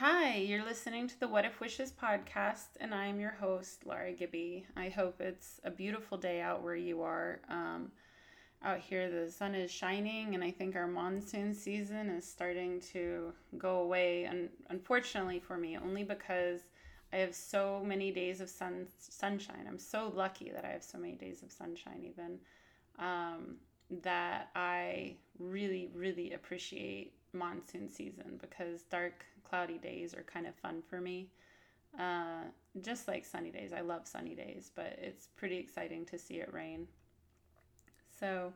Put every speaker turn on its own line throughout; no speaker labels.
Hi, you're listening to the What If Wishes podcast, and I'm your host, Laura Gibby. I hope it's a beautiful day out where you are. Um, out here, the sun is shining, and I think our monsoon season is starting to go away. And unfortunately for me, only because I have so many days of sun sunshine. I'm so lucky that I have so many days of sunshine, even um, that I really, really appreciate monsoon season because dark cloudy days are kind of fun for me. Uh, just like sunny days. I love sunny days, but it's pretty exciting to see it rain. So,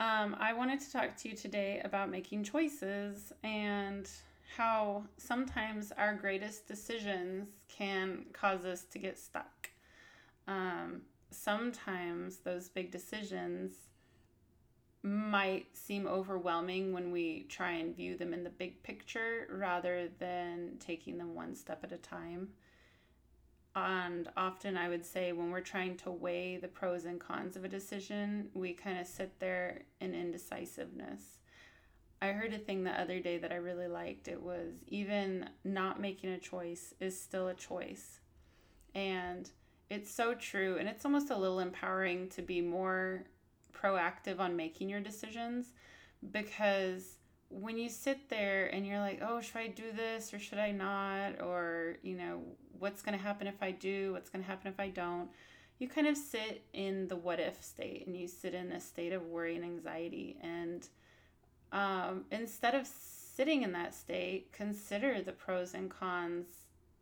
um, I wanted to talk to you today about making choices and how sometimes our greatest decisions can cause us to get stuck. Um, sometimes those big decisions might seem overwhelming when we try and view them in the big picture rather than taking them one step at a time. And often I would say when we're trying to weigh the pros and cons of a decision, we kind of sit there in indecisiveness. I heard a thing the other day that I really liked. It was even not making a choice is still a choice. And it's so true. And it's almost a little empowering to be more proactive on making your decisions because when you sit there and you're like, oh, should I do this or should I not? Or, you know, what's going to happen if I do? What's going to happen if I don't? You kind of sit in the what if state and you sit in a state of worry and anxiety. And um, instead of sitting in that state, consider the pros and cons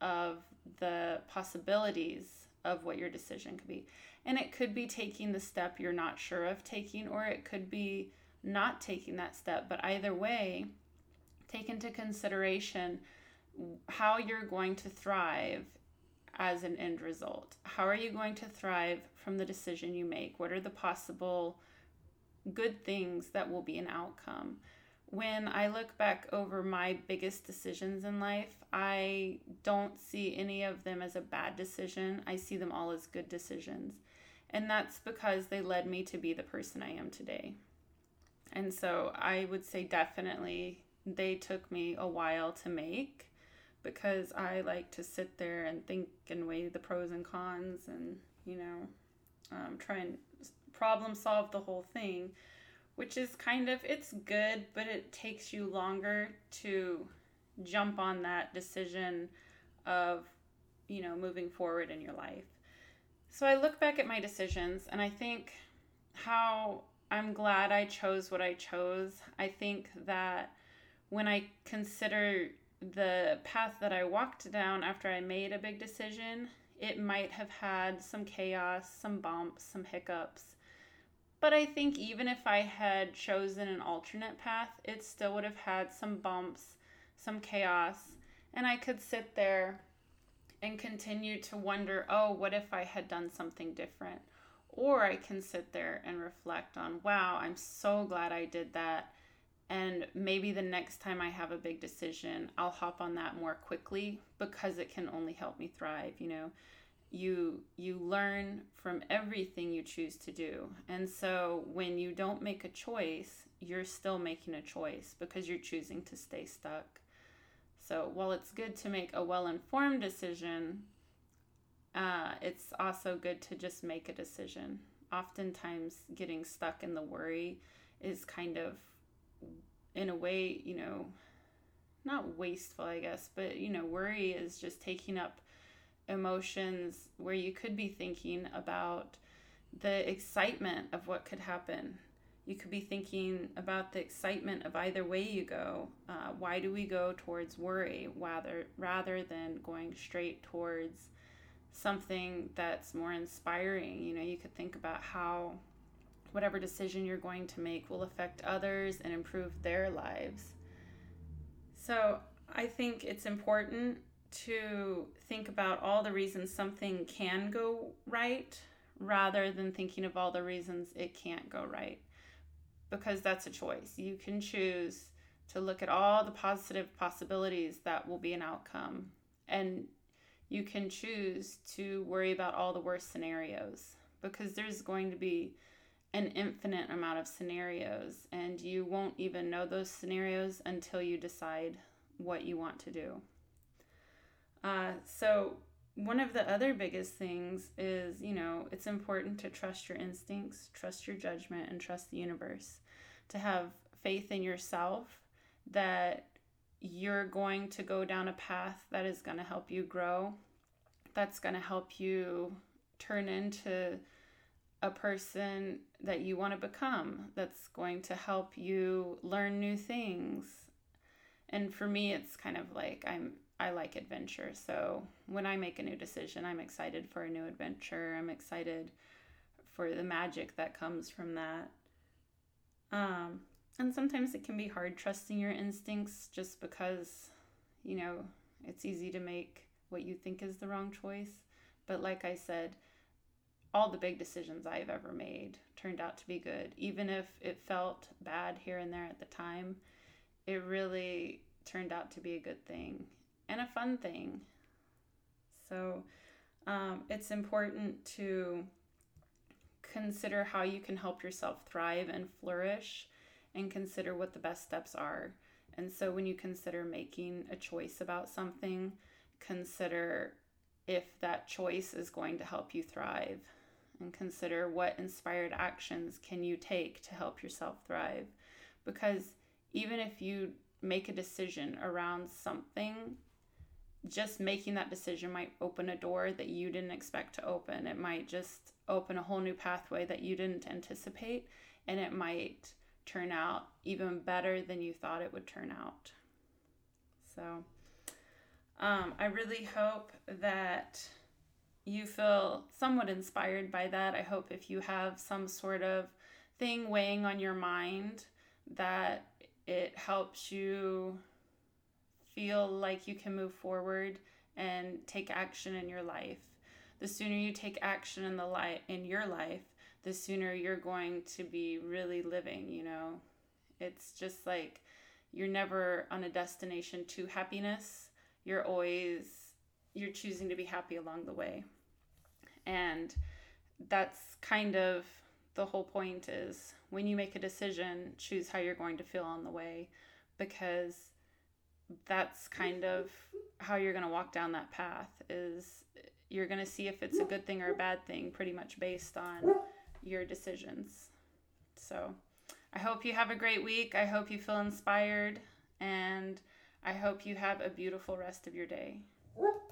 of the possibilities of what your decision could be. And it could be taking the step you're not sure of taking, or it could be not taking that step. But either way, take into consideration how you're going to thrive as an end result. How are you going to thrive from the decision you make? What are the possible good things that will be an outcome? When I look back over my biggest decisions in life, I don't see any of them as a bad decision. I see them all as good decisions. And that's because they led me to be the person I am today. And so I would say definitely they took me a while to make because I like to sit there and think and weigh the pros and cons and, you know, um, try and problem solve the whole thing which is kind of it's good, but it takes you longer to jump on that decision of you know moving forward in your life. So I look back at my decisions and I think how I'm glad I chose what I chose. I think that when I consider the path that I walked down after I made a big decision, it might have had some chaos, some bumps, some hiccups but I think even if I had chosen an alternate path, it still would have had some bumps, some chaos, and I could sit there and continue to wonder, oh, what if I had done something different? Or I can sit there and reflect on, wow, I'm so glad I did that. And maybe the next time I have a big decision, I'll hop on that more quickly because it can only help me thrive, you know you you learn from everything you choose to do. And so when you don't make a choice you're still making a choice because you're choosing to stay stuck. So while it's good to make a well-informed decision uh, it's also good to just make a decision. Oftentimes getting stuck in the worry is kind of in a way you know not wasteful i guess but you know worry is just taking up emotions where you could be thinking about the excitement of what could happen. You could be thinking about the excitement of either way you go. Uh, why do we go towards worry rather rather than going straight towards something that's more inspiring? You know, you could think about how whatever decision you're going to make will affect others and improve their lives. So I think it's important to think about all the reasons something can go right rather than thinking of all the reasons it can't go right because that's a choice. You can choose to look at all the positive possibilities that will be an outcome and you can choose to worry about all the worst scenarios because there's going to be an infinite amount of scenarios and you won't even know those scenarios until you decide what you want to do. Uh, so, one of the other biggest things is, you know, it's important to trust your instincts, trust your judgment, and trust the universe. To have faith in yourself that you're going to go down a path that is going to help you grow, that's going to help you turn into a person that you want to become, that's going to help you learn new things. And for me, it's kind of like I'm I like adventure. So when I make a new decision, I'm excited for a new adventure. I'm excited for the magic that comes from that. Um, and sometimes it can be hard trusting your instincts just because, you know, it's easy to make what you think is the wrong choice. But like I said, all the big decisions I've ever made turned out to be good. Even if it felt bad here and there at the time, it really turned out to be a good thing and a fun thing. So um, it's important to consider how you can help yourself thrive and flourish and consider what the best steps are. And so when you consider making a choice about something, consider if that choice is going to help you thrive and consider what inspired actions can you take to help yourself thrive because even if you make a decision around something just making that decision might open a door that you didn't expect to open it might just open a whole new pathway that you didn't anticipate and it might turn out even better than you thought it would turn out so um, i really hope that you feel somewhat inspired by that. I hope if you have some sort of thing weighing on your mind that it helps you feel like you can move forward and take action in your life. The sooner you take action in the light in your life, the sooner you're going to be really living, you know. It's just like you're never on a destination to happiness. You're always you're choosing to be happy along the way. And that's kind of the whole point is when you make a decision, choose how you're going to feel on the way because that's kind of how you're going to walk down that path is you're going to see if it's a good thing or a bad thing pretty much based on your decisions. So, I hope you have a great week. I hope you feel inspired and I hope you have a beautiful rest of your day.